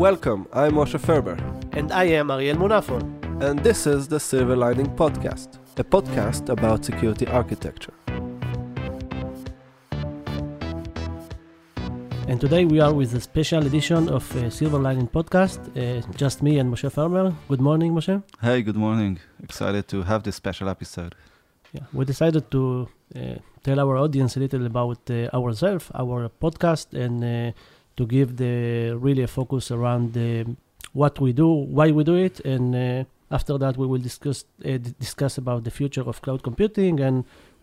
Welcome, I'm Moshe Ferber, And I am Ariel Munafo. and this is the Silver Lining Podcast, a podcast about security architecture. And today we are with a special edition of uh, Silver Lining Podcast. Uh, just me and Moshe Ferber. Good morning, Moshe. Hey, good morning. Excited to have this special episode. Yeah, we decided to uh, tell our audience a little about uh, ourselves, our podcast, and uh, to give the really a focus around the, what we do, why we do it, and uh, after that we will discuss uh, discuss about the future of cloud computing and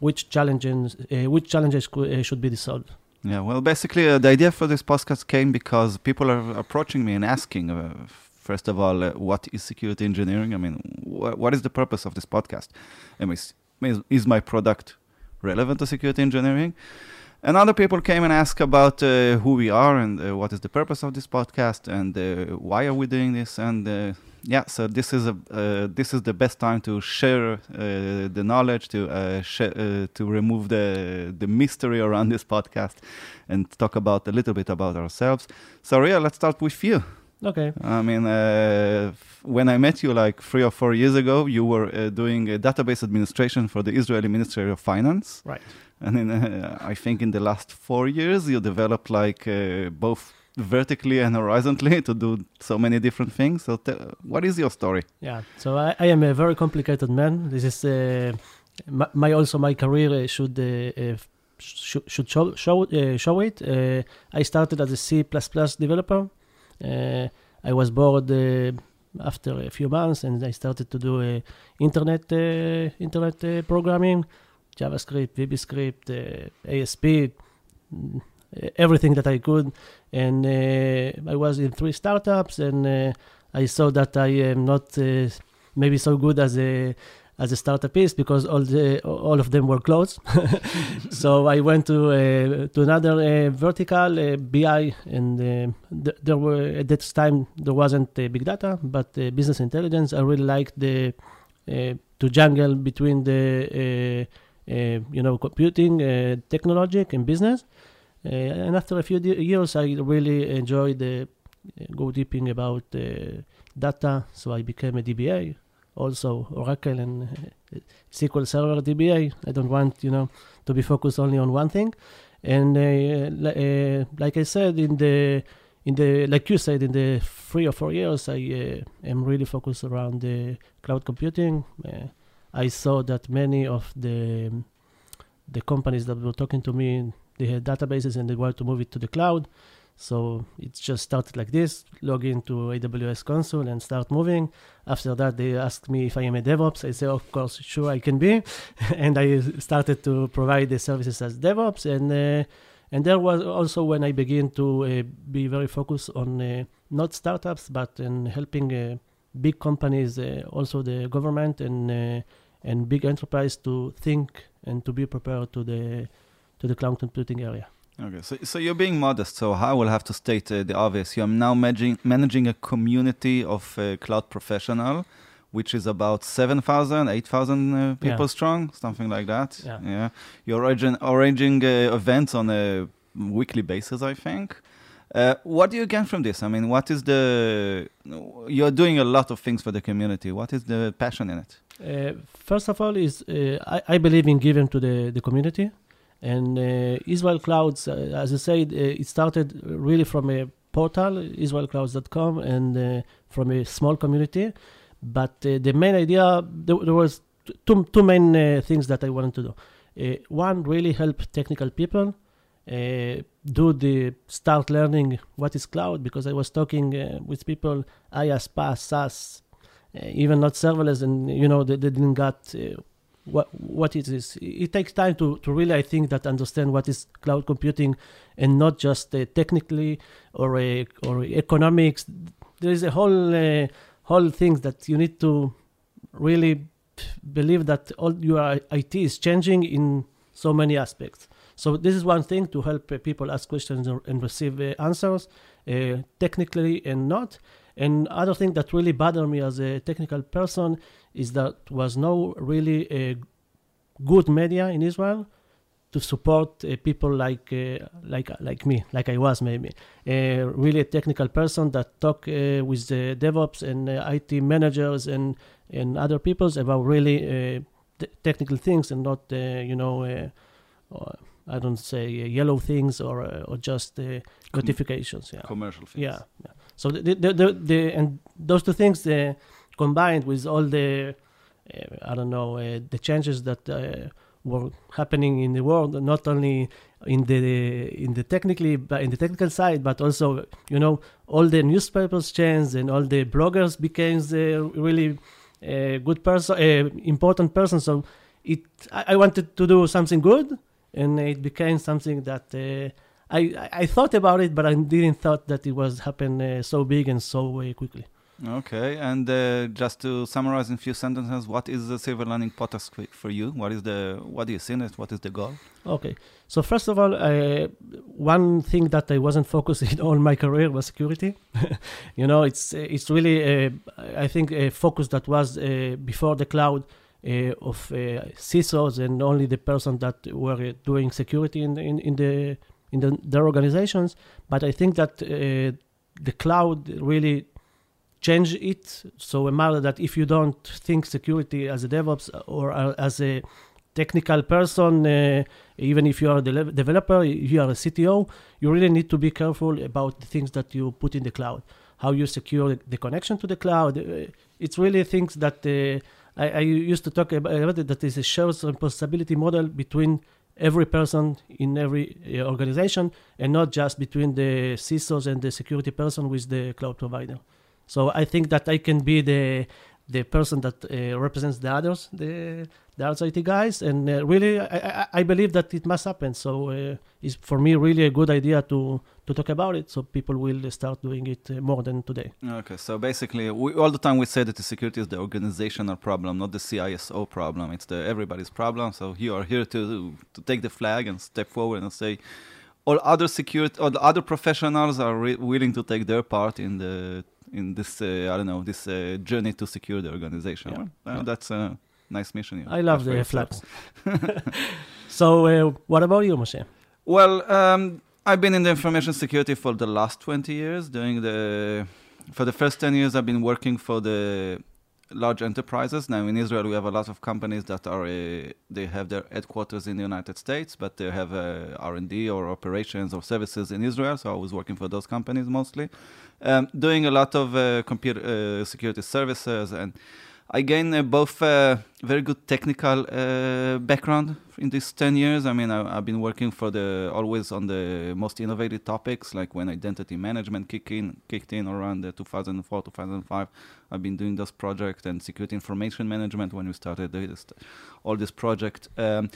which challenges uh, which challenges cou- uh, should be solved. Yeah, well, basically, uh, the idea for this podcast came because people are approaching me and asking, uh, first of all, what is security engineering? I mean, wh- what is the purpose of this podcast? I mean, is- is my product relevant to security engineering? And other people came and asked about uh, who we are and uh, what is the purpose of this podcast and uh, why are we doing this? And uh, yeah so this is a uh, this is the best time to share uh, the knowledge to sh- to remove the the mystery around this podcast and talk about a little bit about ourselves. So Ria let's start with you Okay. I mean, uh, f- when I met you like three or four years ago, you were uh, doing a database administration for the Israeli Ministry of Finance. Right. And in, uh, I think in the last four years, you developed like uh, both vertically and horizontally to do so many different things. So, te- what is your story? Yeah, so I, I am a very complicated man. This is uh, my, my also my career uh, should should show show, uh, show it. Uh, I started as a C++ developer. Uh, I was bored uh, after a few months, and I started to do uh, internet internet programming, JavaScript, VBScript, ASP, mm, everything that I could. And I was in three startups, and I saw that I am not maybe so good as a as a startupist because all the all of them were closed. so I went to uh, to another uh, vertical uh, BI, and uh, th- there were at that time there wasn't uh, big data, but uh, business intelligence. I really liked the to jungle between the you know computing, uh, technology, and business. And after a few de- years, I really enjoyed the go deeping about data. So I became a DBA, also Oracle and uh, SQL Server DBA. I don't want you know to be focused only on one thing. And uh, uh, like I said in the in the like you said in the three or four years, I uh, am really focused around the cloud computing. Uh, I saw that many of the the companies that were talking to me they had databases and they wanted to move it to the cloud. So it just started like this: log into AWS console and start moving. After that, they asked me if I am a DevOps. I say, of course, sure I can be, and I started to provide the services as DevOps. And uh, and there was also when I began to uh, be very focused on uh, not startups, but in helping uh, big companies, uh, also the government and uh, and big enterprise to think and to be prepared to the to the cloud computing area. Okay, so, so you're being modest. So I will have to state uh, the obvious. You are now managing, managing a community of uh, cloud professional, which is about 7,000, 8,000 uh, people Yeah. strong, something like that. Yeah. You're arranging, arranging uh, events on a weekly basis, I think. Uh, what do you gain from this? I mean, what is the. You're doing a lot of things for the community. What is the passion in it? Uh, first of all, is uh, I, I believe in giving to the, the community, and uh, Israel Clouds, uh, as I said, uh, it started really from a portal, israelclouds.com, and from a small community. But the main idea, there, there was two two main things that I wanted to do. One, really help technical people. Uh, do the start learning what is cloud because I was talking uh, with people IaaS, PaaS, SaaS, uh, even not serverless, and you know they, they didn't got what what it is. It takes time to, to really, I think, that understand what is cloud computing, and not just uh, technically or uh, or economics. There is a whole uh, whole thing that you need to really believe that all your IT is changing in so many aspects. So this is one thing to help uh, people ask questions and receive uh, answers, uh, technically and not. And other thing that really bothered me as a technical person is that was no really a good media in Israel to support uh, people like uh, like like me, like I was maybe, uh, really a technical person that talk uh, with the DevOps and uh, IT managers and and other peoples about really uh, t- technical things and not you know. I don't say yellow things or or just notifications. Yeah, commercial things. Yeah, yeah. So the the, the, the and those two things combined with all the I don't know the changes that were happening in the world, not only in the in the technically but in the technical side, but also you know all the newspapers changed and all the bloggers became a really uh, good person, uh, important person. So it I, I, wanted to do something good, and it became something that. Uh, I, I thought about it, but I didn't thought that it was happen uh, so big and so uh, quickly. Okay, and uh, just to summarize in a few sentences, what is the silver lining podcast for you? What is the what do you see in it? What is the goal? Okay, so first of all, uh, one thing that I wasn't focusing on my career was security. you know, it's it's really uh, I think a focus that was uh, before the cloud. Uh, of uh, CISOs and only the person that were doing security in, in, in the in the, their organizations, but I think that the cloud really change it. So a matter that if you don't think security as a DevOps or as a technical person, uh, even if you are a de- developer, you are a CTO, you really need to be careful about the things that you put in the cloud, how you secure the connection to the cloud. Uh, it's really things that uh, I, I, used to talk about that is a shared responsibility model between every person in every uh, organization and not just between the CISOs and the security person with the cloud provider. So I think that I can be the the person that uh, represents the others, the the IT guys, and uh, really I, I, I, believe that it must happen. So uh, it's for me really a good idea to to talk about it, so people will start doing it uh, more than today. Okay, so basically, we, all the time we say that the security is the organizational problem, not the CISO problem. It's the everybody's problem. So you are here to to take the flag and step forward and say all other security the other professionals are re- willing to take their part in the in this uh, I don't know this uh, journey to secure the organization. Yeah. Well, uh, that's a nice mission. I love the flaps. so, what about you, Moshe? Well, um, I've been in the information security for the last 20 years. Doing the for the first 10 years, I've been working for the large enterprises. Now in Israel, we have a lot of companies that are uh, they have their headquarters in the United States, but they have uh, R&D or operations or services in Israel. So I was working for those companies mostly um, doing a lot of uh, computer uh, security services and I gained uh, both uh, very good technical uh, background in these 10 years. I mean, I, have been working for the always on the most innovative topics, like when identity management kicked in, kicked in around the 2004, 2005. I've been doing those projects and security information management when we started this, all this project. Um,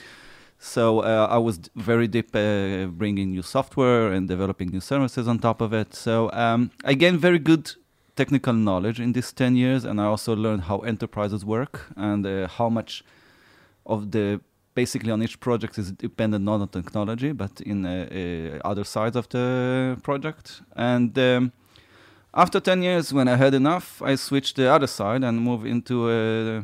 so uh, I was very deep uh, bringing new software and developing new services on top of it. So um, I gained very good technical knowledge in these 10 years, and I also learned how enterprises work and uh, how much of the basically on each project is dependent not on technology but in uh, uh, other sides of the project. And um, after 10 years, when I had enough, I switched the other side and moved into uh,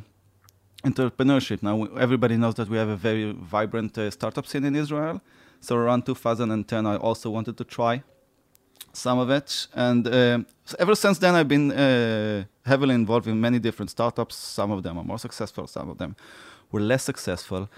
entrepreneurship. Now, everybody knows that we have a very vibrant uh, startup scene in Israel. So around 2010, I also wanted to try some of it. And uh, ever since then, I've been uh, heavily involved in many different startups. Some of them are more successful, some of them were less successful.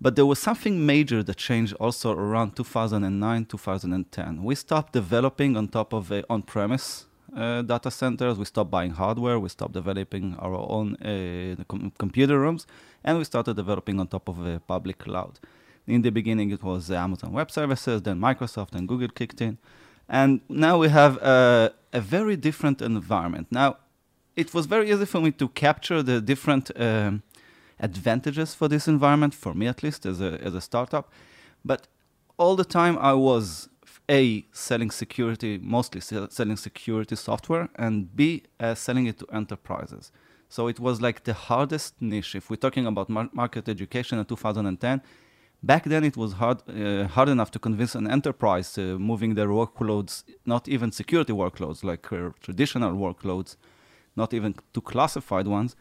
But there was something major that changed also around 2009, 2010. We stopped developing on top of on premise uh, data centers. We stopped buying hardware. We stopped developing our own uh, com- computer rooms, and we started developing on top of a public cloud. In the beginning, it was Amazon Web Services, then Microsoft and Google kicked in, and now we have a, a very different environment. Now, it was very easy for me to capture the different um, advantages for this environment, for me at least, as a, as a startup. But all the time I was A, selling security, mostly selling security software, and B, uh, selling it to enterprises. So it was like the hardest niche. If we're talking about mar- market education in 2010, back then it was hard, uh, hard enough to convince an enterprise uh, moving their workloads, not even security workloads like uh, traditional workloads, not even to classified ones.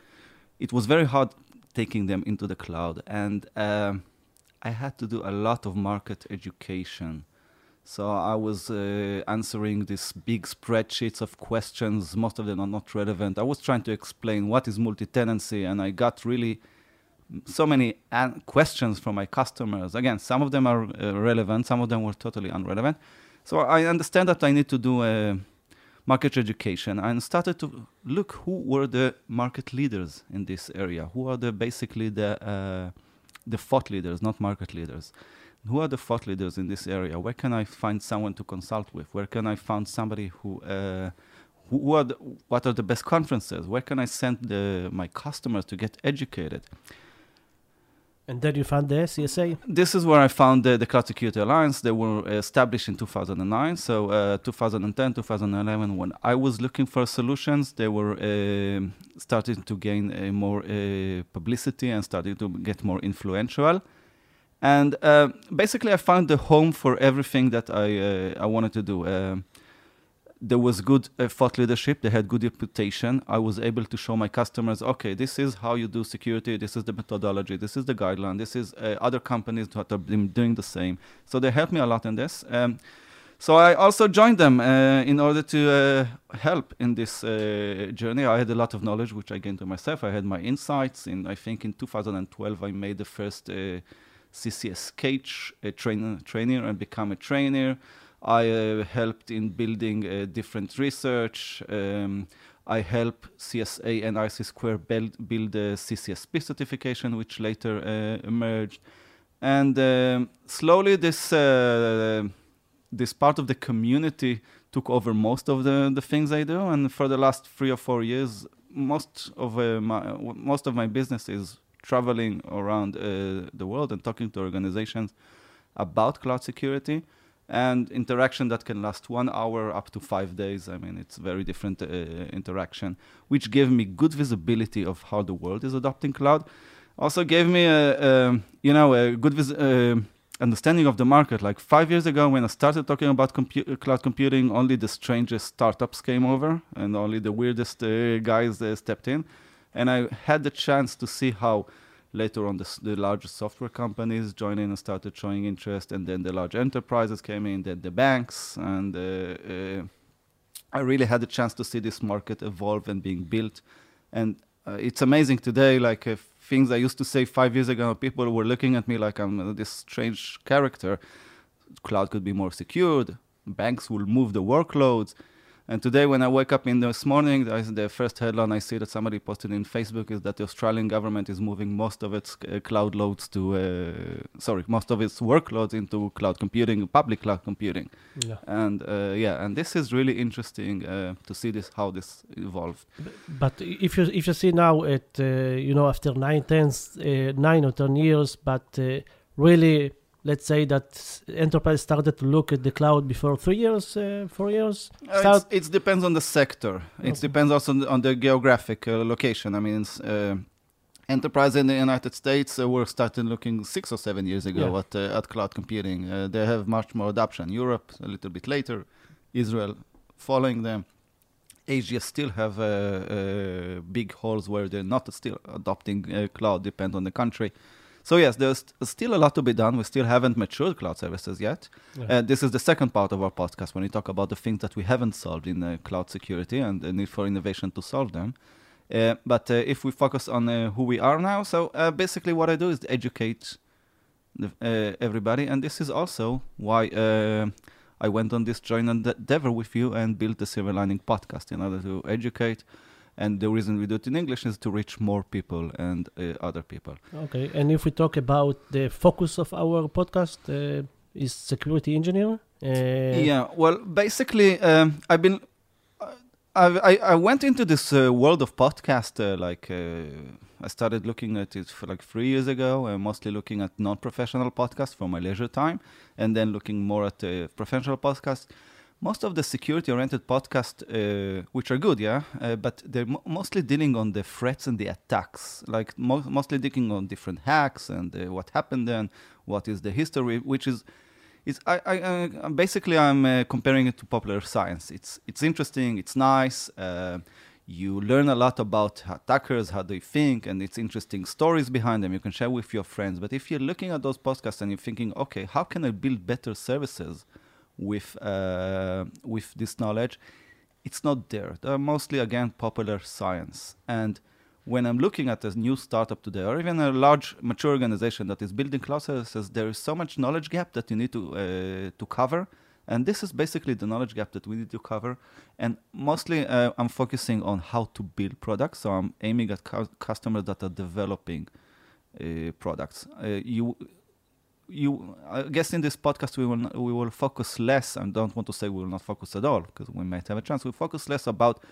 It was very hard taking them into the cloud. And um, I had to do a lot of market education. So I was uh, answering these big spreadsheets of questions. Most of them are not relevant. I was trying to explain what is multi-tenancy, and I got really so many an- questions from my customers. Again, some of them are uh, relevant, some of them were totally irrelevant. So I understand that I need to do a market education and started to look who were the market leaders in this area. Who are the basically the uh, the thought leaders, not market leaders who are the thought leaders in this area? Where can I find someone to consult with? Where can I find somebody who, uh, who are the, what are the best conferences? Where can I send the, my customers to get educated? And then you found the CSA? This is where I found the, the Cloud Security Alliance. They were established in 2009. So, uh, 2010, 2011, when I was looking for solutions, they were uh, starting to gain uh, more uh, publicity and starting to get more influential. And uh, basically, I found the home for everything that I uh, I wanted to do. Uh, there was good uh, thought leadership. They had good reputation. I was able to show my customers, okay, this is how you do security. This is the methodology. This is the guideline. This is uh, other companies that are doing the same. So they helped me a lot in this. Um, so I also joined them uh, in order to help in this journey. I had a lot of knowledge, which I gained to myself. I had my insights. In I think in 2012, I made the first CCSK, a trainer, trainer and become a trainer. I uh, helped in building uh, different research. Um, I helped CSA and IC Square build, build a CCSP certification, which later uh, emerged. And um, slowly, this uh, this part of the community took over most of the, the things I do. And for the last three or four years, most of uh, my most of my business is traveling around uh, the world and talking to organizations about cloud security and interaction that can last one hour up to five days. I mean, it's very different uh, interaction, which gave me good visibility of how the world is adopting cloud. Also gave me a, a you know a good vis- uh, understanding of the market. Like five years ago, when I started talking about compu- cloud computing, only the strangest startups came over, and only the weirdest uh, guys uh, stepped in and I had the chance to see how later on the, the largest software companies joined in and started showing interest, and then the large enterprises came in, then the banks, and uh, uh, I really had the chance to see this market evolve and being built. And uh, it's amazing today, like uh, things I used to say five years ago, people were looking at me like I'm this strange character. Cloud could be more secured. Banks will move the workloads and today, when I wake up in this morning, the first headline I see that somebody posted in Facebook is that the Australian government is moving most of its uh, cloud loads to, uh, sorry, most of its workloads into cloud computing, public cloud computing. Yeah. And uh, yeah, and this is really interesting uh, to see this how this evolved. But if you if you see now at uh, you know after nine, ten, uh, nine or ten years, but really let's say that enterprise started to look at the cloud before three years, uh, four years? Uh, it depends on the sector. Okay. It depends also on the, on the geographic uh, location. I mean, uh, enterprise in the United States uh, were starting looking six or seven years ago yeah. at, uh, at cloud computing. they have much more adoption. Europe a little bit later, Israel following them. Asia still have big holes where they're not still adopting cloud. Depend on the country. So yes, there's still a lot to be done. We still haven't matured cloud services yet. Yeah. Uh, this is the second part of our podcast when we talk about the things that we haven't solved in uh, cloud security and the need for innovation to solve them. Uh, but uh, if we focus on uh, who we are now, so uh, basically what I do is educate the, everybody, and this is also why I went on this joint endeavor with you and built the Silver Lining podcast in order to educate and the reason we do it in English is to reach more people and uh, other people. Okay, and if we talk about the focus of our podcast, uh, is security engineer. Uh, yeah, well, basically, um, I've been. I, I went into this uh, world of podcast uh, like uh, I started looking at it for like three years ago, uh, mostly looking at non-professional podcasts for my leisure time, and then looking more at uh, professional podcasts. Most of the security-oriented podcasts, uh, which are good, yeah, uh, but they're mo- mostly dealing on the threats and the attacks, like mo- mostly dealing on different hacks and uh, what happened then, what is the history, which is it's I, I, uh, basically I'm uh, comparing it to popular science. It's it's interesting. It's nice. Uh, you learn a lot about attackers, how they think, and it's interesting stories behind them. You can share with your friends. But if you're looking at those podcasts and you're thinking, okay, how can I build better services with uh, with this knowledge? It's not there. They're mostly again popular science and when I'm looking at a new startup today, or even a large mature organization that is building services, there is so much knowledge gap that you need to uh, to cover. And this is basically the knowledge gap that we need to cover. And mostly, uh, I'm focusing on how to build products. So I'm aiming at cu- customers that are developing uh, products. Uh, you, you, I guess in this podcast we will we will focus less. I don't want to say we will not focus at all because we might have a chance. We focus less about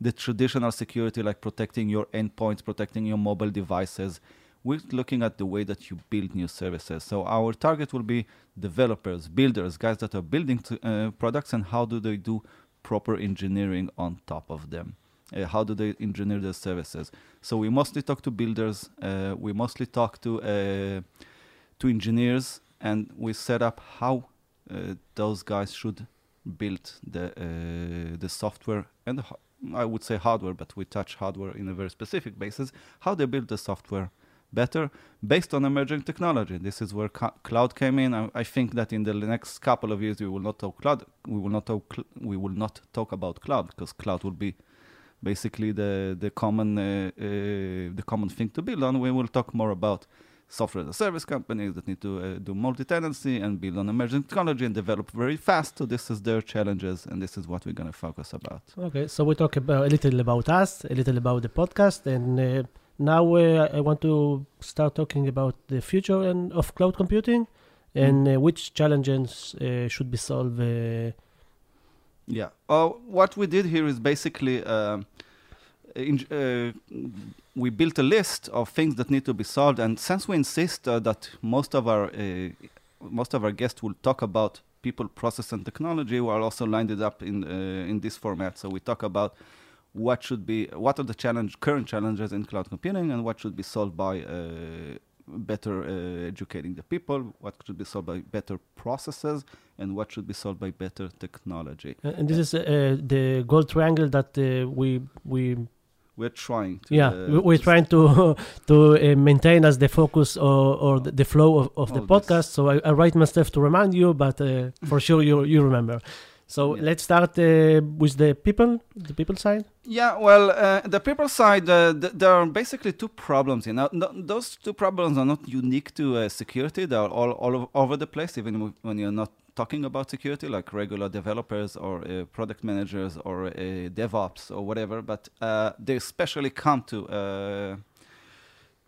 the traditional security, like protecting your endpoints, protecting your mobile devices. We're looking at the way that you build new services. So our target will be developers, builders, guys that are building t- uh, products, and how do they do proper engineering on top of them? Uh, how do they engineer their services? So we mostly talk to builders. Uh, we mostly talk to uh, to engineers, and we set up how uh, those guys should build the uh, the software and I would say hardware, but we touch hardware in a very specific basis, how they build the software better based on emerging technology. This is where cloud came in. I, I, think that in the next couple of years we will not talk cloud. We will not talk. We will not talk about cloud because cloud will be basically the the common uh, uh, the common thing to build on. We will talk more about software as a service companies that need to uh, do multi-tenancy and build on emerging technology and develop very fast. So this is their challenges, and this is what we're going to focus about. Okay, so we talk about a little about us, a little about the podcast, and uh, now uh, I want to start talking about the future and of cloud computing and mm. which challenges uh, should be solved. Uh, yeah, uh, what we did here is basically um, in, uh, we built a list of things that need to be solved, and since we insist uh, that most of our uh, most of our guests will talk about people, process, and technology, we are also lined it up in in this format. So we talk about what should be, what are the challenge, current challenges in cloud computing, and what should be solved by uh, better uh, educating the people, what should be solved by better processes, and what should be solved by better technology. And this is uh, the gold triangle that we we we're trying to yeah uh, we're trying to to uh, maintain as the focus or, or the, the flow of, of the podcast. So I, I, write myself to remind you but uh, for sure you you remember. So yeah. let's start uh, with the people the people side. Yeah well uh, the people side uh, th- there are basically two problems you know. Those two problems are not unique to security. They are all, all over the place even when you're not talking about security, like regular developers or uh, product managers or uh, DevOps or whatever, but uh, they especially come to uh,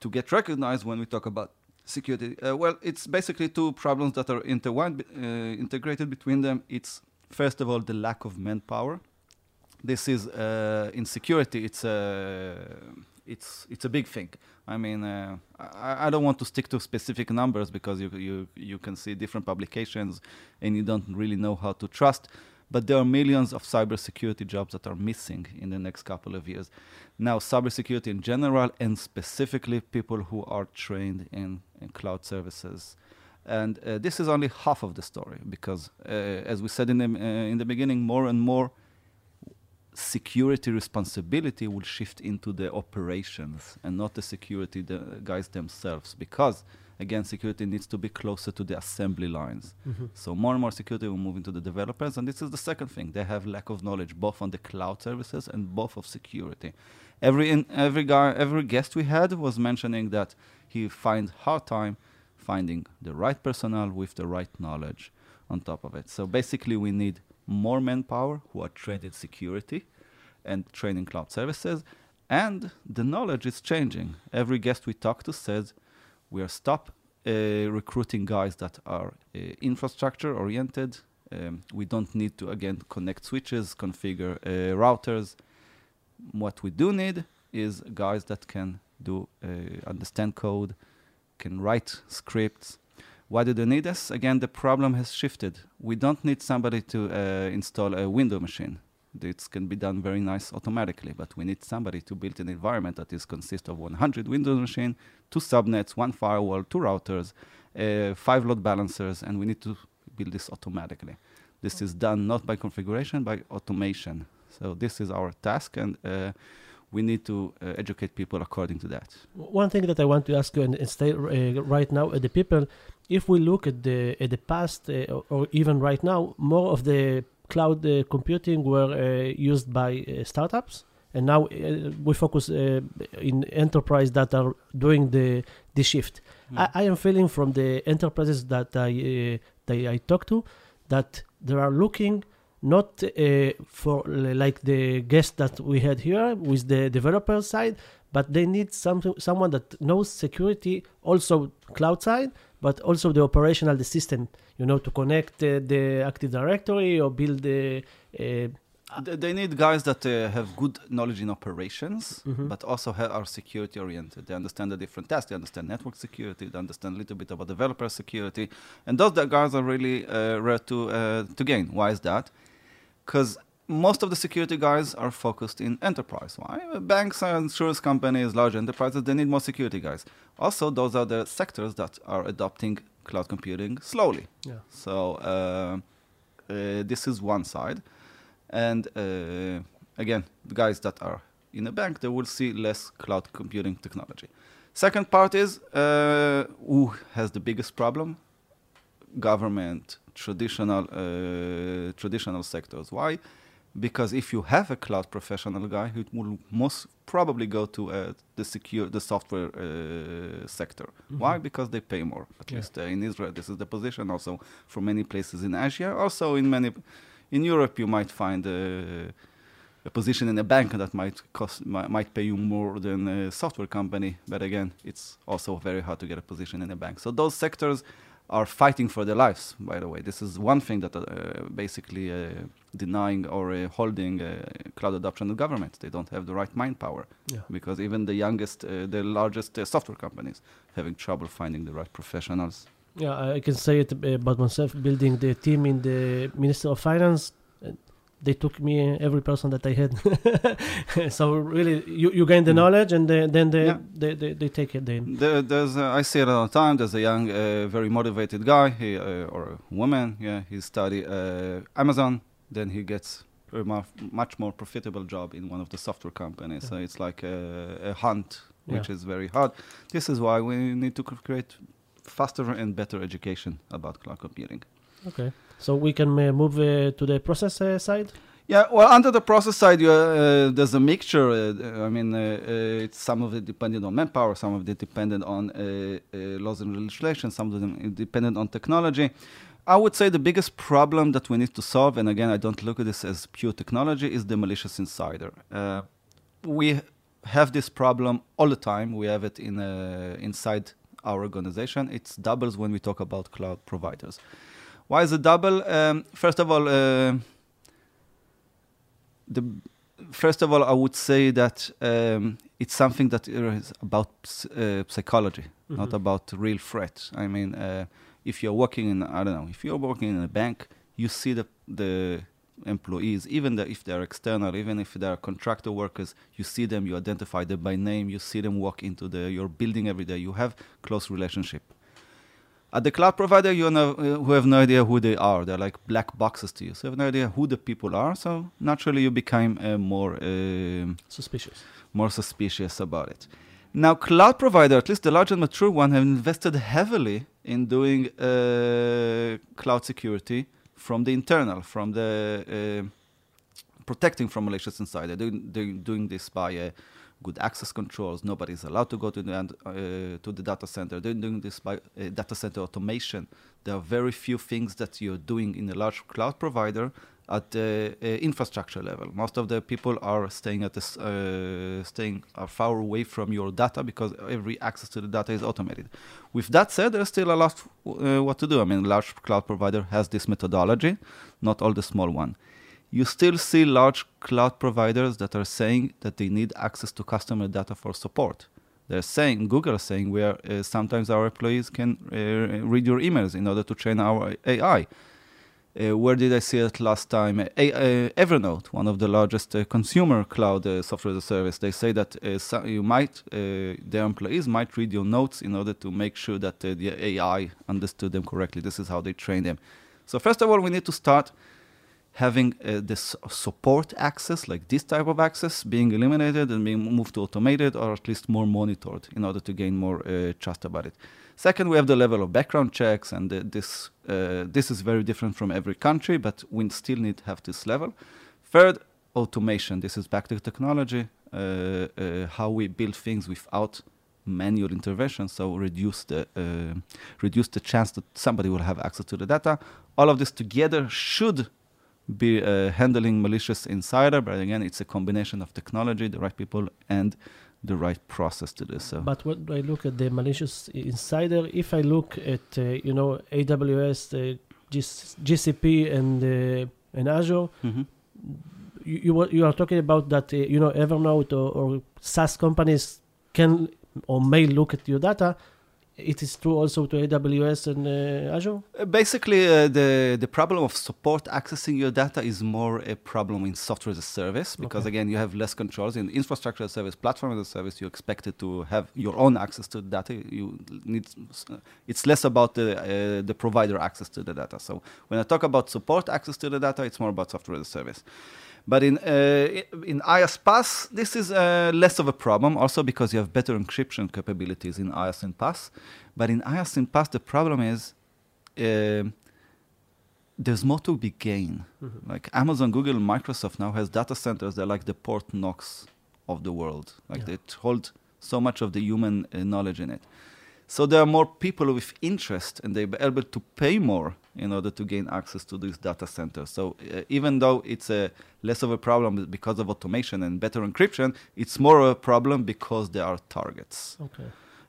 to get recognized when we talk about security. Uh, well, it's basically two problems that are intertwined, integrated between them. It's first of all the lack of manpower. This is in security. It's a it's it's a big thing. I mean, uh, I, I, don't want to stick to specific numbers because you you you can see different publications and you don't really know how to trust. But there are millions of cybersecurity jobs that are missing in the next couple of years. Now, cybersecurity in general, and specifically people who are trained in, in cloud services. And uh, this is only half of the story because, uh, as we said in the, uh, in the beginning, more and more security responsibility will shift into the operations and not the security the guys themselves because again security needs to be closer to the assembly lines. Mm-hmm. so more and more security will move into the developers and this is the second thing. They have lack of knowledge both on the cloud services and both of security. Every in, every guy every guest we had was mentioning that he finds hard time finding the right personnel with the right knowledge on top of it. So basically we need more manpower who are trained in security and training cloud services. And the knowledge is changing. Every guest we talk to says we are stop uh, recruiting guys that are uh, infrastructure oriented. Um, we don't need to again connect switches, configure uh, routers. What we do need is guys that can do uh, understand code, can write scripts. Why do they need us? Again, the problem has shifted. We don't need somebody to uh, install a window machine. It can be done very nice automatically, but we need somebody to build an environment that is consist of 100 Windows machine, two subnets, one firewall, two routers, uh, five load balancers, and we need to build this automatically. This is done not by configuration, by automation. So this is our task, and uh, we need to uh, educate people according to that. One thing that I want to ask you and, and stay uh, right now the people, if we look at the at the past uh, or, even right now, more of the cloud uh, computing were uh, used by uh, startups, and now uh, we focus uh, in enterprise that are doing the the shift. Hmm. I, I am feeling from the enterprises that I uh, that I talk to that they are looking not uh, for like the guest that we had here with the developer side, but they need some someone that knows security, also cloud side, but also the operational the system. You know, to connect uh, the Active Directory or build the. Uh, They need guys that uh, have good knowledge in operations, Mhm. but also ha- are security oriented. They understand the different tasks. They understand network security. They understand a little bit about developer security, and those guys are really uh, rare to uh, to gain. Why is that? Because most of the security guys are focused in enterprise. Why? Banks and insurance companies, large enterprises, they need more security guys. Also, those are the sectors that are adopting cloud computing slowly. yeah. So uh, uh, this is one side, and uh, again, the guys that are in a bank, they will see less cloud computing technology. Second part is uh, who has the biggest problem? Government, traditional, uh, traditional sectors. Why? Because if you have a cloud professional guy, he will most probably go to uh, the secure, the software uh, sector. Why? Mhm. Because they pay more. At Yeah. least uh, in Israel, this is the position. Also, for many places in Asia, also in many, in Europe, you might find a, a position in a bank that might cost might, might pay you more than a software company. But again, it's also very hard to get a position in a bank. So those sectors are fighting for their lives. By the way, this is one thing that uh, basically uh, denying or uh, holding uh, cloud adoption of government. They don't have the right mind power Yeah. because even the youngest, uh, the largest uh, software companies having trouble finding the right professionals. Yeah, I can say it about myself. Building the team in the Minister of Finance, they took me every person that I had. so really, you, you gain the Mm. knowledge, and the, then they, Yeah. they, they they take it. Then There, there's, uh, I see it all the time. There's a young, uh, very motivated guy, he, uh, or a woman. Yeah, he study uh, Amazon. Then he gets a much more profitable job in one of the software companies. Yeah. So it's like a, a hunt, which Yeah. is very hard. This is why we need to create faster and better education about cloud computing. okay. So we can uh, move uh, to the process uh, side. Yeah, well, under the process side, uh, there's a mixture. Uh, I mean, uh, it's some of it dependent on manpower, some of it dependent on laws and legislation, some of them dependent on technology. I would say the biggest problem that we need to solve, and again, I don't look at this as pure technology, is the malicious insider. We have this problem all the time. We have it in inside our organization. It doubles when we talk about cloud providers. Why is it double? Um, first of all, uh, the first of all, I would say that um, it's something that is about ps- uh, psychology, not Mhm. about real threat. I mean, uh, if you're working in, I don't know, if you're working in a bank, you see the the employees, even the, if they're external, even if they're contractor workers, you see them, you identify them by name, you see them walk into the your building every day. You have close relationship. At the cloud provider, you know, uh, who have no idea who they are. They're like black boxes to you. So you have no idea who the people are. So naturally, you become uh, more um Suspicious. more suspicious about it. Now, cloud provider, at least the large and mature one, have invested heavily in doing uh, cloud security from the internal, from the uh, protecting from malicious insider. They're, doing- they're doing this by uh, good access controls. Nobody's allowed to go to the uh, to the data center. They're doing this by uh, data center automation. There are very few things that you're doing in a large cloud provider at the uh, infrastructure level. Most of the people are staying at this, uh, staying far away from your data because every access to the data is automated. With that said, there's still a lot uh, what to do. I mean, large cloud provider has this methodology, not all the small one. You still see large cloud providers that are saying that they need access to customer data for support. They're saying, Google is saying, where uh, sometimes our employees can uh, read your emails in order to train our AI. Uh, where did I see it last time? Uh, Evernote, one of the largest uh, consumer cloud uh, software as a service, they say that you might, their employees might read your notes in order to make sure that the AI understood them correctly. This is how they train them. So first of all, we need to start having this support access, like this type of access, being eliminated and being moved to automated or at least more monitored in order to gain more trust about it. Second, we have the level of background checks, and this uh, this is very different from every country, but we still need to have this level. Third, automation. This is back to technology, uh, uh, how we build things without manual intervention, so reduce the uh, reduce the chance that somebody will have access to the data. All of this together should be uh, handling malicious insider, but again, it's a combination of technology, the right people, and the right process to this. So. But when I look at the malicious insider, if I look at uh, you know AWS, uh, GCP, and uh, and Azure, mm-hmm. you, you you are talking about that uh, you know Evernote or, or SaaS companies can or may look at your data it is true also to AWS and uh, Azure? Uh, basically, uh, the, the problem of support accessing your data is more a problem in software as a service because, okay. again, you have less controls. In infrastructure as a service, platform as a service, you're expected to have your own access to data. You need, it's less about the, uh, the provider access to the data. So when I talk about support access to the data, it's more about software as a service. But in uh, in IaaS PaaS, this is uh, less of a problem, also because you have better encryption capabilities in IaaS and PaaS. But in IaaS and PaaS, the problem is uh, there's more to be gained. Mm-hmm. Like Amazon, Google, Microsoft now has data centers that are like the Fort Knox of the world. Like yeah. they hold so much of the human uh, knowledge in it. So there are more people with interest, and they're able to pay more in order to gain access to these data centers. So uh, even though it's a less of a problem because of automation and better encryption, it's more of a problem because there are targets. Okay.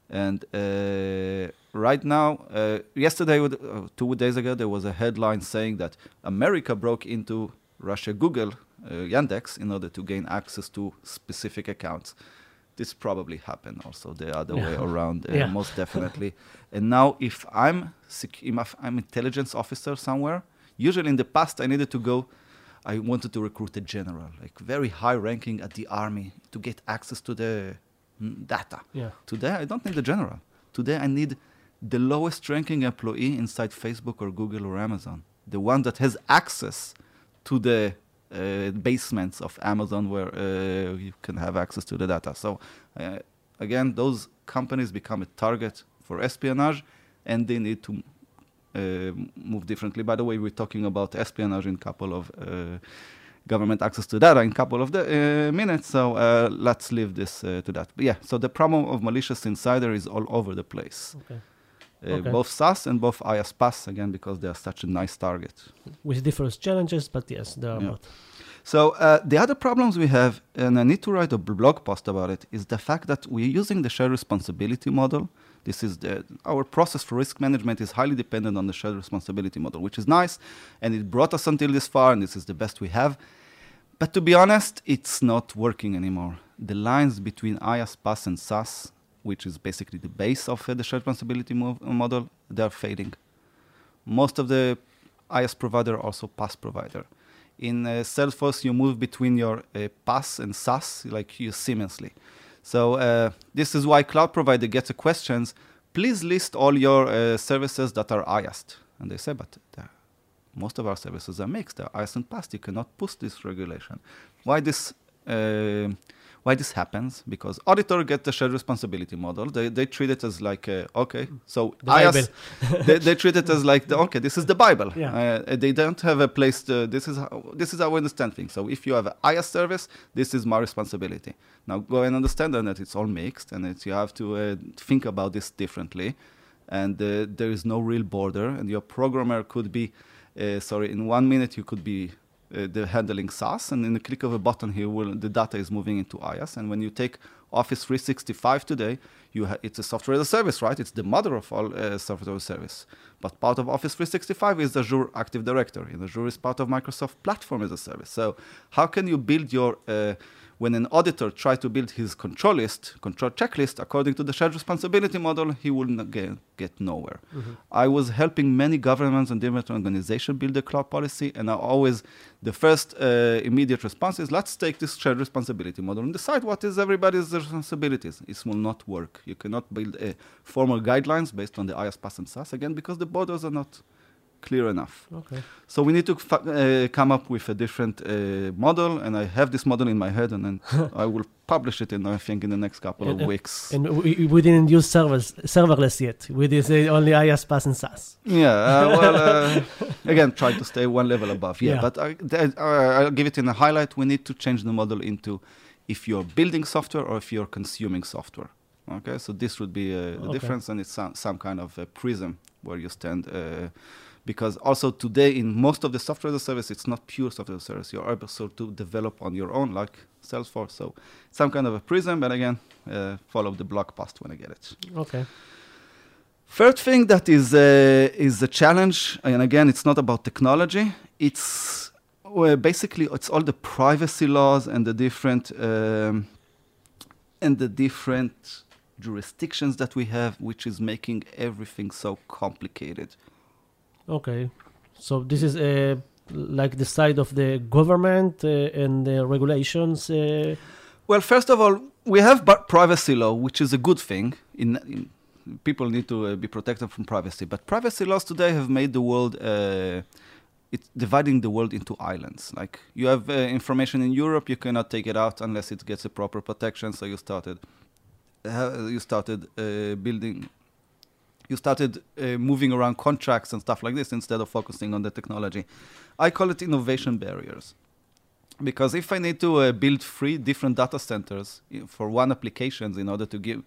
And uh, right now, uh, yesterday, uh, two days ago, there was a headline saying that America broke into Russia Google, uh, Yandex, in order to gain access to specific accounts this probably happened also the other way around, uh, yeah. most definitely. and now, if I'm sec- if I'm intelligence officer somewhere, usually in the past I needed to go. I wanted to recruit a general, like very high ranking at the army, to get access to the mm, data. Yeah. Today I don't need a general. Today I need the lowest ranking employee inside Facebook or Google or Amazon, the one that has access to the basements of Amazon where uh, you can have access to the data. So uh, again, those companies become a target for espionage, and they need to move differently. By the way, we're talking about espionage in a couple of government access to data in a couple of the, uh, minutes. So uh, let's leave this uh, to that. But yeah, so the problem of malicious insider is all over the place. Okay. Okay. Both SaaS and both IaaS PaaS, again, because they are such a nice target. With different challenges, but yes, they are yeah. both. So uh, the other problems we have, and I need to write a blog post about it, is the fact that we're using the shared responsibility model. This is the, our process for risk management is highly dependent on the shared responsibility model, which is nice, and it brought us until this far, and this is the best we have. But to be honest, it's not working anymore. The lines between IaaS, PaaS, and SaaS, which is basically the base of uh, the shared responsibility model, they're fading. Most of the IaaS provider are also PaaS provider in uh, Salesforce, you move between your uh, PaaS and SaaS, like you seamlessly. So this is why cloud provider gets a questions. Please list all your services that are IaaS. And they say, but most of our services are mixed. They're IaaS and PaaS. You cannot push this regulation. Why this? Uh, why this happens? Because auditor get the shared responsibility model. They, they treat it as like uh, okay so the they, they, treat it as like the, okay this is the bible. Yeah. uh, they don't have a place to this is how, this is how we understand things. So if you have an IaaS service this is my responsibility. Now go and understand that it's all mixed and it's, you have to uh, think about this differently. And uh, there is no real border and your programmer could be uh, sorry in one minute you could be uh, the handling SaaS, and in the click of a button here, will, the data is moving into IaaS. And when you take Office 365 today, it's a software as a service, right? It's the mother of all uh, software as a service. But part of Office 365 is Azure Active Directory, and Azure is part of Microsoft Platform as a Service. So how can you build your uh, when an auditor tries to build his control list, control checklist according to the shared responsibility model, he will not get, get nowhere. Mhm. I was helping many governments and different organizations build a cloud policy, and I always the first uh, immediate response is let's take this shared responsibility model and decide what is everybody's responsibilities. It will not work. You cannot build a formal guidelines based on the IaaS, PaaS, and SaaS again because the borders are not clear enough. Okay. So we need to uh, come up with a different uh, model, and I have this model in my head, and then I will publish it in I think in the next couple And- of weeks. And we, we didn't use servers, serverless yet. We did say only IaaS, and SaaS. Yeah, uh, well, uh, again, try to stay one level above. Yeah, Yeah. but I, th- uh, I'll give it in a highlight. We need to change the model into if you're building software or if you're consuming software. Okay, so this would be uh, the Okay. difference, and it's some, some kind of a prism where you stand. Because also today, in most of the software as a service, it's not pure software as a service. You're able to develop on your own, like Salesforce. So some kind of a prism, but again, uh, follow the blog post when I get it. Okay. Third thing that is uh, is a challenge, and again, it's not about technology. It's well, basically it's all the privacy laws and the different um, and the different jurisdictions that we have, which is making everything so complicated. Okay. So this is uh, like the side of the government uh, and the regulations. Uh, Well, first of all, we have privacy law, which is a good thing. In, in people need to be protected from privacy, but privacy laws today have made the world. It's dividing the world into islands. Like you have uh, information in Europe, you cannot take it out unless it gets a proper protection. So you started, uh, you started uh, building, you started uh, moving around contracts and stuff like this instead of focusing on the technology. I call it innovation barriers because if I need to uh, build three different data centers for one applications in order to give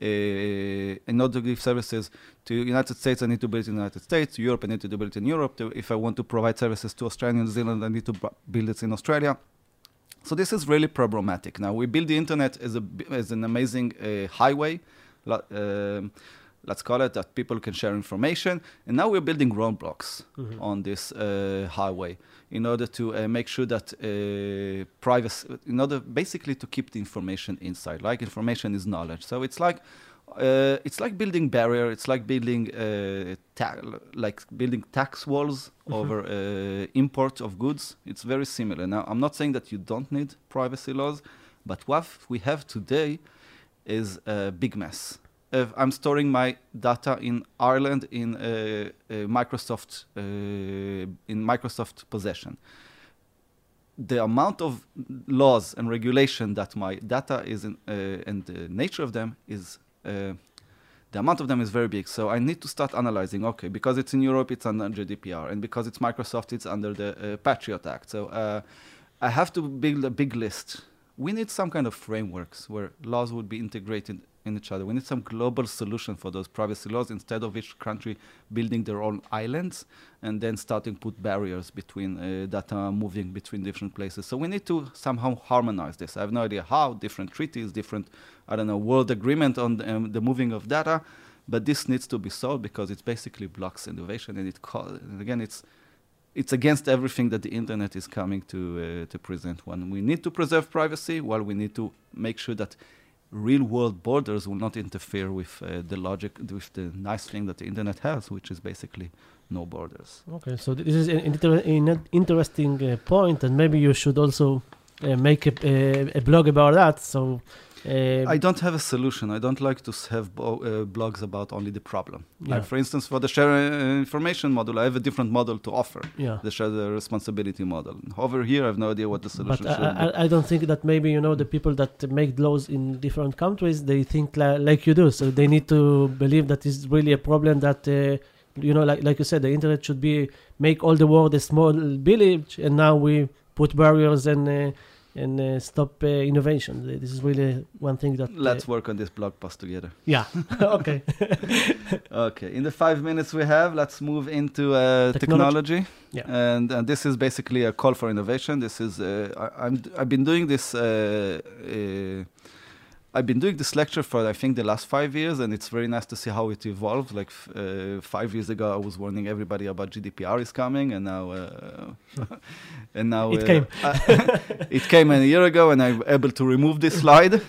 uh, in order to give services to United States, I need to build in the United States. Europe, I need to build it in Europe. To, if I want to provide services to Australia and New Zealand, I need to bu- build it in Australia. So this is really problematic. Now we build the internet as a as an amazing uh, highway. um, let's call it that people can share information, and now we're building roadblocks Mhm. on this uh, highway in order to uh, make sure that uh, privacy, in order basically to keep the information inside. Like information is knowledge, so it's like uh, it's like building barrier. It's like building uh, ta- like building tax walls Mhm. over uh, import of goods. It's very similar. Now, I'm not saying that you don't need privacy laws, but what we have today is a big mess. If I'm storing my data in Ireland in uh, uh, Microsoft uh, in Microsoft possession. The amount of laws and regulation that my data is in, uh, and the nature of them is uh, the amount of them is very big. So I need to start analyzing. Okay, because it's in Europe, it's under GDPR, and because it's Microsoft, it's under the uh, Patriot Act. So I have to build a big list. We need some kind of frameworks where laws would be integrated each other. We need some global solution for those privacy laws instead of each country building their own islands and then starting put barriers between uh, data moving between different places. So we need to somehow harmonize this. I have no idea how different treaties, different I don't know world agreement on the, um, the moving of data, but this needs to be solved because it basically blocks innovation and it and again it's it's against everything that the internet is coming to uh, to present. One, we need to preserve privacy, while we need to make sure that real world borders will not interfere with uh, the logic, with the nice thing that the internet has, which is basically no borders. Okay, so this is an inter- an interesting uh, point, and maybe you should also uh, make a, a, a blog about that. So, uh, I don't have a solution. I don't like to have bo- uh, blogs about only the problem. Yeah. Like, for instance, for the share uh, information model, I have a different model to offer. yeah. The share the responsibility model. Over here, I have no idea what the But solution I, be. I, I don't think that maybe you know the people that make laws in different countries they think li- like you do. So they need to believe that is really a problem that uh, you know, like like you said, the internet should be make all the world a small village, and now we put barriers and uh, and uh, stop uh, innovation. This is really one thing that. uh, Let's work on this blog post together. yeah. okay. Okay, in the five minutes we have, let's move into uh, Technology. technology. Yeah. And, and this is basically a call for innovation. This is uh, I, I'm I've been doing this. I've been doing this lecture for I think the last five years, and it's very nice to see how it evolved. Like uh, five years ago, I was warning everybody about GDPR is coming, and now, uh, and now It uh, came. it came a year ago, and I'm able to remove this slide.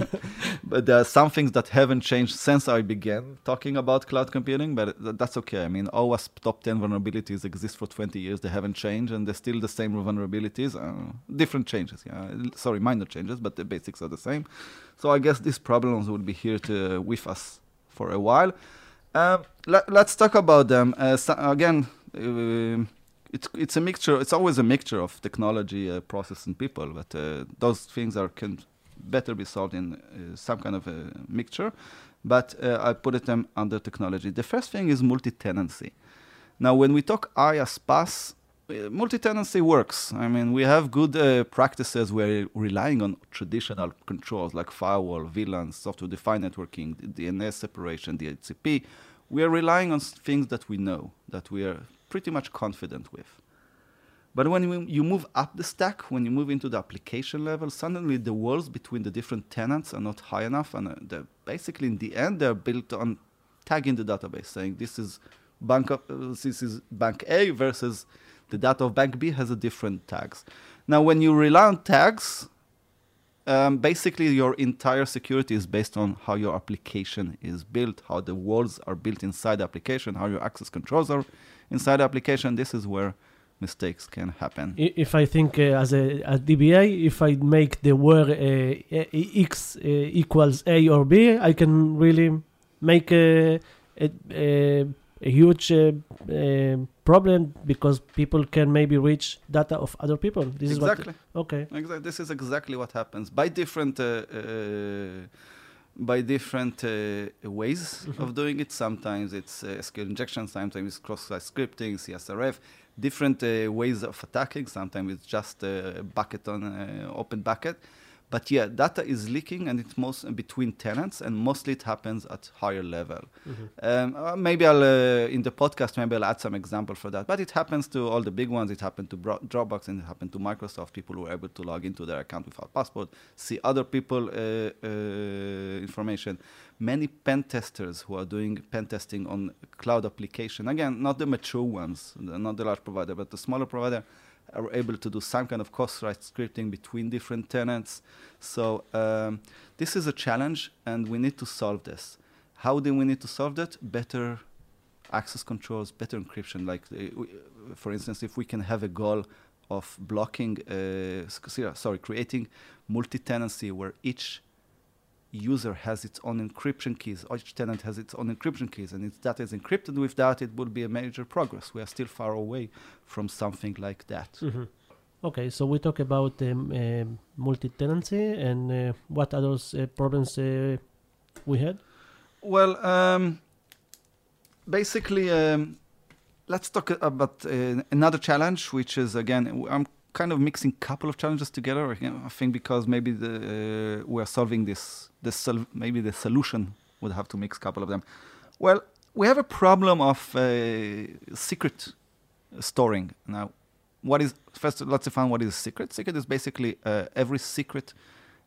but there are some things that haven't changed since I began talking about cloud computing, but that's okay. I mean, OWASP top 10 vulnerabilities exist for 20 years. They haven't changed, and they're still the same vulnerabilities. Uh, different changes, yeah. Sorry, minor changes, but the basics are the same. So I guess these problems will be here to with us for a while. Um, let, us talk about them. Uh, so again, uh, it's it's a mixture. It's always a mixture of technology, uh, process, and people. But uh, those things are can better be solved in uh, some kind of a mixture. But uh, I put it them under technology. The first thing is multi-tenancy. Now, when we talk IaaS PaaS, uh, multi-tenancy works. I mean, we have good uh, practices where relying on traditional controls like firewall, VLANs, software-defined networking, DNS separation, DHCP. We are relying on things that we know, that we are pretty much confident with. But when you move up the stack, when you move into the application level, suddenly the walls between the different tenants are not high enough, and uh, basically in the end they're built on tagging the database, saying this is bank of, uh, this is bank A versus the data of bank B has a different tags. Now, when you rely on tags, um, basically your entire security is based on how your application is built, how the walls are built inside the application, how your access controls are inside the application. This is where mistakes can happen. If I think uh, as a, a DBA, if I make the word uh, X uh, equals A or B, I can really make a, a, a, a huge uh, uh, problem because people can maybe reach data of other people. This exactly. is what. Okay. Exactly. This is exactly what happens by different. Uh, by different uh, ways mm-hmm. of doing it. Sometimes it's uh, SQL injection, sometimes it's cross-site scripting, CSRF, different uh, ways of attacking. Sometimes it's just a bucket on uh, open bucket. But yeah, data is leaking, and it's most between tenants, and mostly it happens at higher level. Mm-hmm. Um, uh, maybe I'll uh, in the podcast maybe I'll add some example for that. But it happens to all the big ones. It happened to Dropbox, and it happened to Microsoft. People were able to log into their account without password, see other people uh, uh, information. Many pen testers who are doing pen testing on cloud application. Again, not the mature ones, not the large provider, but the smaller provider are able to do some kind of cross-site scripting between different tenants. So um, this is a challenge, and we need to solve this. How do we need to solve that? Better access controls, better encryption. Like, uh, for instance, if we can have a goal of blocking, uh, sorry, creating multi-tenancy where each user has its own encryption keys. Each tenant has its own encryption keys, and its data is encrypted with that, it will be a major progress. We are still far away from something like that. Mm-hmm. Okay, so we talk about um, uh, multi-tenancy and uh, what other uh, problems uh, we had. Well, um, basically, um, let's talk about uh, another challenge, which is again, I'm kind of mixing couple of challenges together. I think because maybe the, uh, we're solving this, this sol- maybe the solution would have to mix a couple of them. Well, we have a problem of uh, secret storing. Now, what is first? Let's define what is secret. Secret is basically uh, every secret,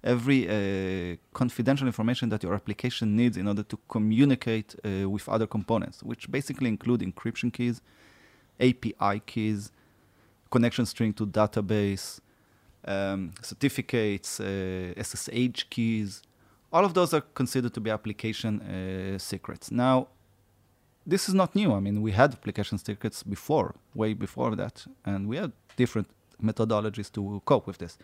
every uh, confidential information that your application needs in order to communicate uh, with other components, which basically include encryption keys, API keys, connection string to database, um, certificates, uh, SSH keys. All of those are considered to be application uh, secrets. Now, this is not new. I mean, we had application secrets before, way before that, and we had different methodologies to cope with this.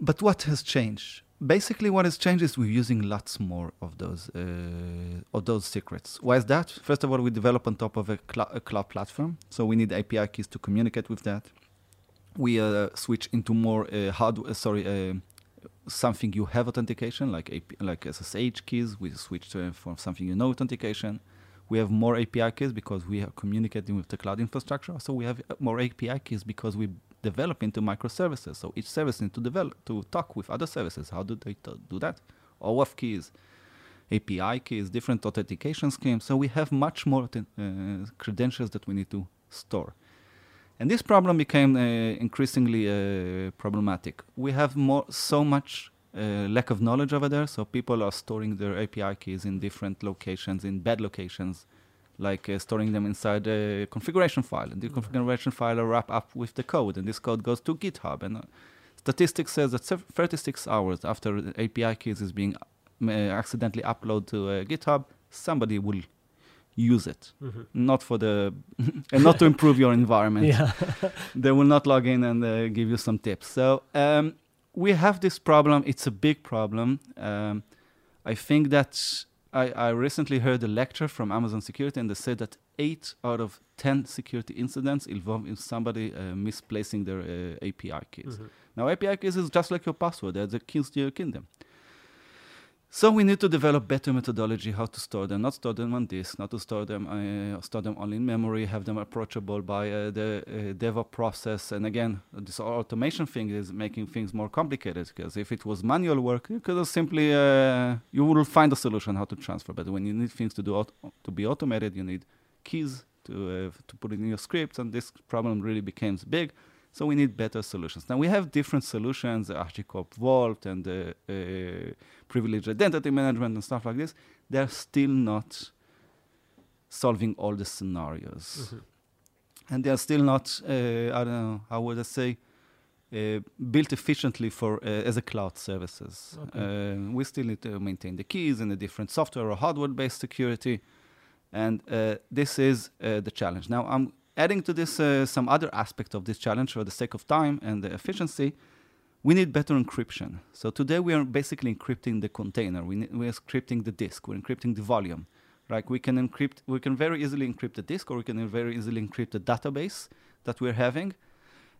But what has changed? Basically, what has changed is we're using lots more of those uh, of those secrets. Why is that? First of all, we develop on top of a, cl- a cloud platform, so we need API keys to communicate with that. We uh, switch into more uh, hardware. Sorry, uh, something you have authentication, like AP, like SSH keys. We switch to from something you know authentication. We have more API keys because we are communicating with the cloud infrastructure. So we have uh, more API keys because we develop into microservices. So each service needs to develop to talk with other services. How do they do that? OAuth keys, API keys, different authentication schemes. So we have much more uh, credentials that we need to store. And this problem became uh, increasingly uh, problematic. We have more, so much uh, lack of knowledge over there. So people are storing their API keys in different locations, in bad locations, like uh, storing them inside a configuration file. And the Mhm. configuration file wrap up with the code, and this code goes to GitHub. And uh, statistics says that 36 hours after the API keys is being uh, accidentally uploaded to uh, GitHub, somebody will use it. Mhm. Not for the and not to improve your environment Yeah. they will not log in and uh, give you some tips. So um, we have this problem. It's a big problem. Um, I think that I, I recently heard a lecture from Amazon Security, and they said that eight out of ten security incidents involve in somebody uh, misplacing their uh, API keys. Mhm. Now, API keys is just like your password; they're the keys to your kingdom. So we need to develop better methodology how to store them, not store them on disk, not to store them, uh, store them only in memory, have them approachable by uh, the uh, DevOps process. And again, this automation thing is making things more complicated because if it was manual work, you could simply uh, you will find a solution how to transfer. But when you need things to do to be automated, you need keys to uh, to put it in your scripts, and this problem really becomes big. So we need better solutions. Now we have different solutions, HashiCorp Vault and uh, uh, privileged identity management and stuff like this. They're still not solving all the scenarios, Mhm. and they're still not. Uh, I don't know how would I say. Uh, built efficiently for uh, as a cloud services. Okay. Uh, we still need to maintain the keys and the different software or hardware-based security, and uh, this is uh, the challenge. Now I'm adding to this uh, some other aspect of this challenge for the sake of time and the efficiency. We need better encryption. So today we are basically encrypting the container. We, ne- we are encrypting the disk. We're encrypting the volume. Right? We can encrypt. We can very easily encrypt the disk, or we can very easily encrypt the database that we're having.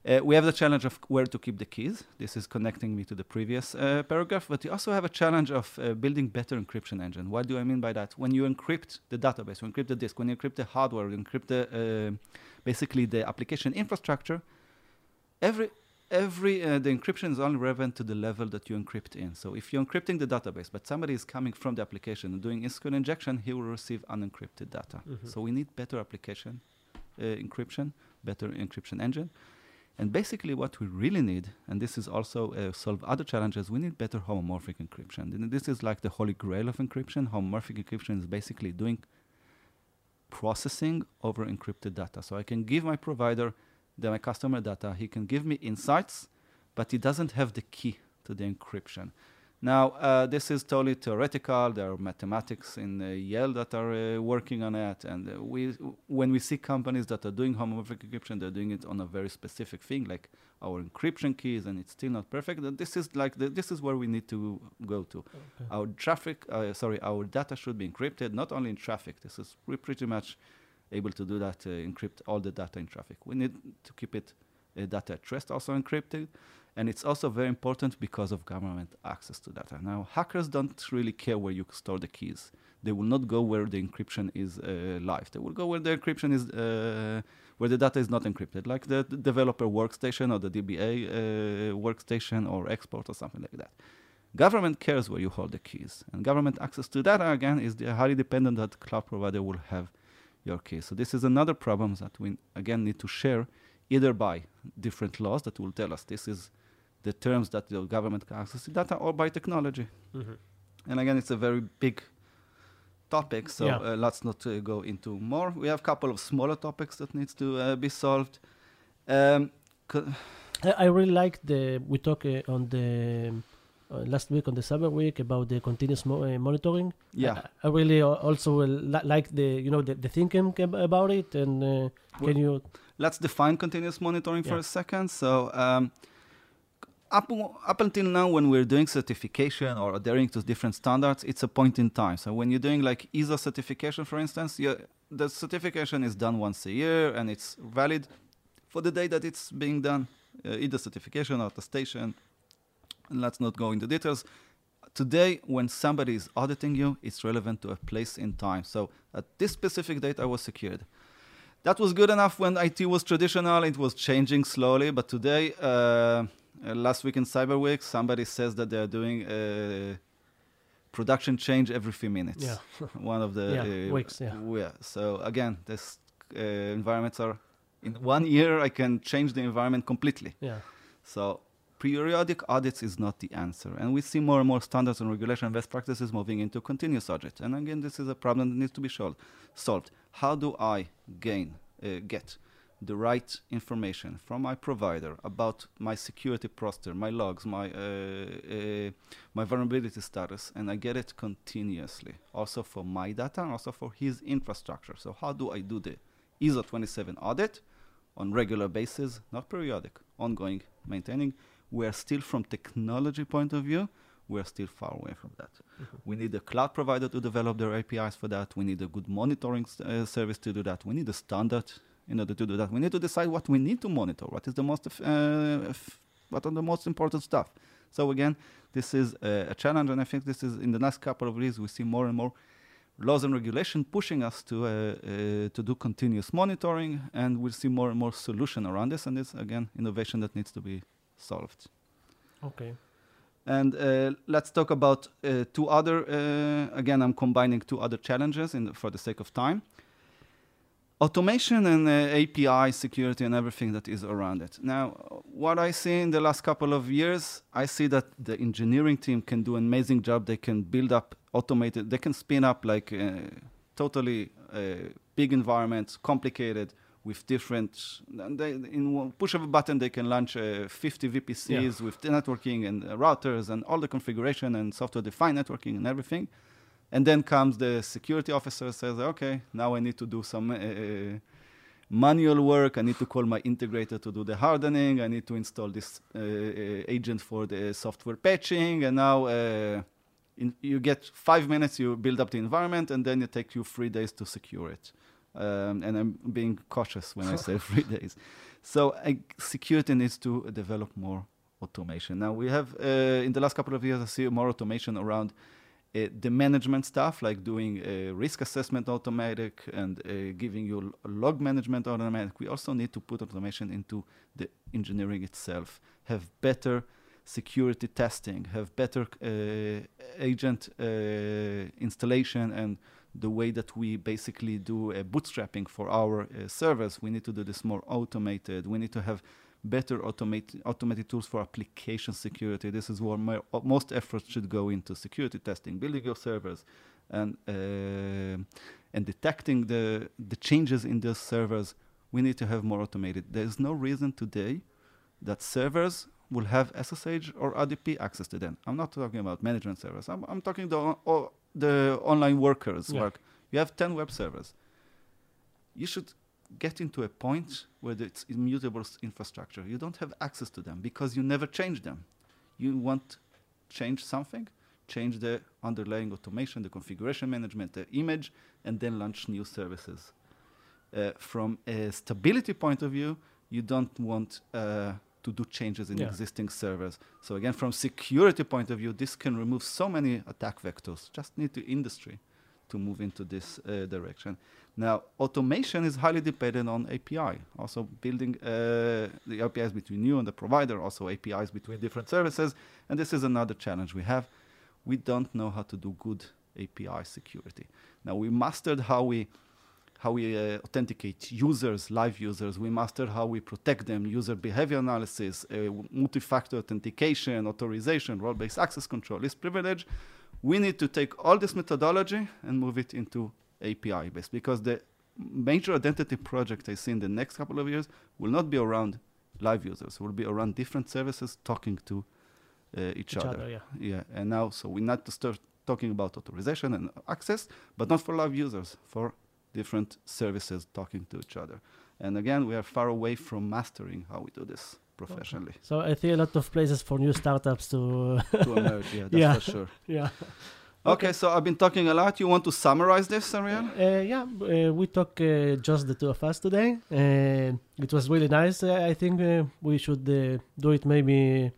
Uh, we have the challenge of where to keep the keys. This is connecting me to the previous uh, paragraph. But we also have a challenge of uh, building better encryption engine. What do I mean by that? When you encrypt the database, when you encrypt the disk, when you encrypt the hardware, you encrypt the uh, basically the application infrastructure. Every every uh, the encryption is only relevant to the level that you encrypt in. So if you're encrypting the database, but somebody is coming from the application and doing SQL injection, he will receive unencrypted data. Mhm. So we need better application uh, encryption, better encryption engine. And basically, what we really need, and this is also uh, solve other challenges, we need better homomorphic encryption. And this is like the holy grail of encryption. Homomorphic encryption is basically doing processing over encrypted data. So I can give my provider the, my customer data. He can give me insights, but he doesn't have the key to the encryption. Now, uh, this is totally theoretical. There are mathematics in uh, Yale that are uh, working on it, and uh, we, when we see companies that are doing homomorphic encryption, they're doing it on a very specific thing, like our encryption keys, and it's still not perfect. And this is like the, this is where we need to go to. Okay. Our traffic, uh, sorry, our data should be encrypted, not only in traffic. This is pretty much able to do that, uh, encrypt all the data in traffic. We need to keep it uh, data at rest also encrypted, and it's also very important because of government access to data. Now, hackers don't really care where you store the keys. They will not go where the encryption is uh, live. They will go where the encryption is, uh, where the data is not encrypted, like the, developer workstation or the DBA uh, workstation or export or something like that. Government cares where you hold the keys, and government access to data again is highly dependent that cloud provider will have your keys. So this is another problem that we again need to share, either by different laws that will tell us this is the terms that the government can access to data, or by technology. Mhm. And again, it's a very big topic, so Yeah. uh, let's not uh, go into more. We have a couple of smaller topics that needs to uh, be solved. Um, co- I, really like the we talk uh, on the last week on the Cyber Week about the continuous mo- uh, monitoring. yeah, I, I really al- also uh, li- like the you know the, the thinking about it and uh, Well, can you let's define continuous monitoring for a second. So, um, up, up until now, when we're doing certification or adhering to different standards, it's a point in time. So, when you're doing like ISO certification, for instance, the certification is done once a year and it's valid for the day that it's being done, uh, either certification or attestation. Let's not go into details. Today, when somebody is auditing you, it's relevant to a place in time. So, at this specific date, I was secured that was good enough when IT was traditional. It was changing slowly, but today, uh, uh, last week in Cyber Week, somebody says that they are doing a production change every few minutes. yeah One of the Yeah, uh, weeks, yeah. yeah. So again, this uh, environments are in one year. I can change the environment completely. yeah So periodic audits is not the answer. And we see more and more standards and regulation and best practices moving into continuous audit. And again, this is a problem that needs to be solved. How do I gain, uh, get the right information from my provider about my security posture, my logs, my uh, uh, my vulnerability status, and I get it continuously, also for my data and also for his infrastructure. So how do I do the ISO 27 audit on regular basis, not periodic, ongoing, maintaining? We're still from technology point of view, we're still far away from that. Mm-hmm. We need a cloud provider to develop their APIs for that. We need a good monitoring uh, service to do that. We need a standard in order to do that. We need to decide what we need to monitor, what is the most, uh, what are the most important stuff. So again, this is a, a, challenge, and I think this is in the next couple of years we see more and more laws and regulation pushing us to uh, uh, to do continuous monitoring, and we'll see more and more solution around this. And this again, innovation that needs to be solved. Okay. And uh, let's talk about uh, two other. Uh, again, I'm combining two other challenges in the, for the sake of time automation and uh, API security and everything that is around it. Now, what I see in the last couple of years, I see that the engineering team can do an amazing job. They can build up automated, they can spin up like uh, totally uh, big environments, complicated with different, they, in one push of a button, they can launch uh, 50 VPCs yeah. with networking and routers and all the configuration and software defined networking and everything. And then comes the security officer says, okay, now I need to do some uh, uh, manual work. I need to call my integrator to do the hardening. I need to install this uh, uh agent for the software patching. And now uh, in, you get five minutes, you build up the environment, and then it takes you three days to secure it. Um, and I'm being cautious when I say three days. So security needs to develop more automation. Now we have, uh, in the last couple of years, I see more automation around uh, the management stuff, like doing risk assessment automatic and uh, giving you log management automatic, we also need to put automation into the engineering itself, have better security testing, have better uh, agent uh, installation and the way that we basically do a bootstrapping for our uh, servers. We need to do this more automated. We need to have better automated automated tools for application security. This is where my, most efforts should go into security testing, building your servers, and uh, and detecting the the changes in those servers. We need to have more automated. There is no reason today that servers will have SSH or RDP access to them. I'm not talking about management servers. I'm, I'm talking the the online workers yeah. work. You have 10 web servers. You should get into a point where it's immutable infrastructure. You don't have access to them because you never change them. You want change something, change the underlying automation, the configuration management, the image, and then launch new services. Uh, from a stability point of view, you don't want uh, to do changes in yeah. existing servers. So again, from security point of view, this can remove so many attack vectors. Just need the industry to move into this uh, direction. Now, automation is highly dependent on API. Also, building uh, the APIs between you and the provider, also APIs between different services. And this is another challenge we have. We don't know how to do good API security. Now, we mastered how we how we uh, authenticate users, live users. We master how we protect them, user behavior analysis, uh, multi-factor authentication, authorization, role-based access control, least privilege. We need to take all this methodology and move it into API based because the major identity project I see in the next couple of years will not be around live users. It will be around different services talking to uh, each, each, other. other. yeah. yeah. And now, so we need to start talking about authorization and access, but not for live users, for different services talking to each other. And again, we are far away from mastering how we do this professionally. Okay. So I see a lot of places for new startups to to emerge. Yeah, that's yeah. for sure. Yeah. Okay. okay. so I've been talking a lot. You want to summarize this, Ariel? Uh, yeah, uh, we talk uh, just the two of us today. Uh, it was really nice. Uh, I think uh, we should do it maybe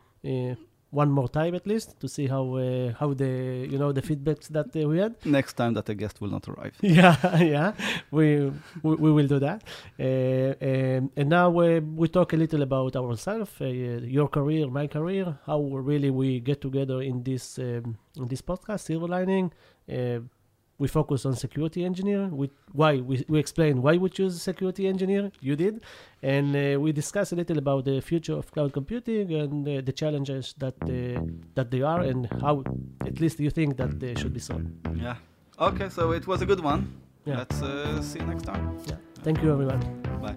one more time at least to see how uh, how the you know the feedbacks that uh, we had. Next time that a guest will not arrive. yeah, yeah, we, we, we will do that. Uh, um, and now uh, we talk a little about ourselves, uh, your career, my career, how really we get together in this um, in this podcast, Silver Lining. We focus on security engineer. We, why we, we explain why we choose security engineer. You did, and uh, we discuss a little about the future of cloud computing and uh, the challenges that uh, that they are and how at least you think that they should be solved. Yeah. Okay, so it was a good one. Yeah. Let's uh, see you next time. Yeah. Thank you, everyone. Bye.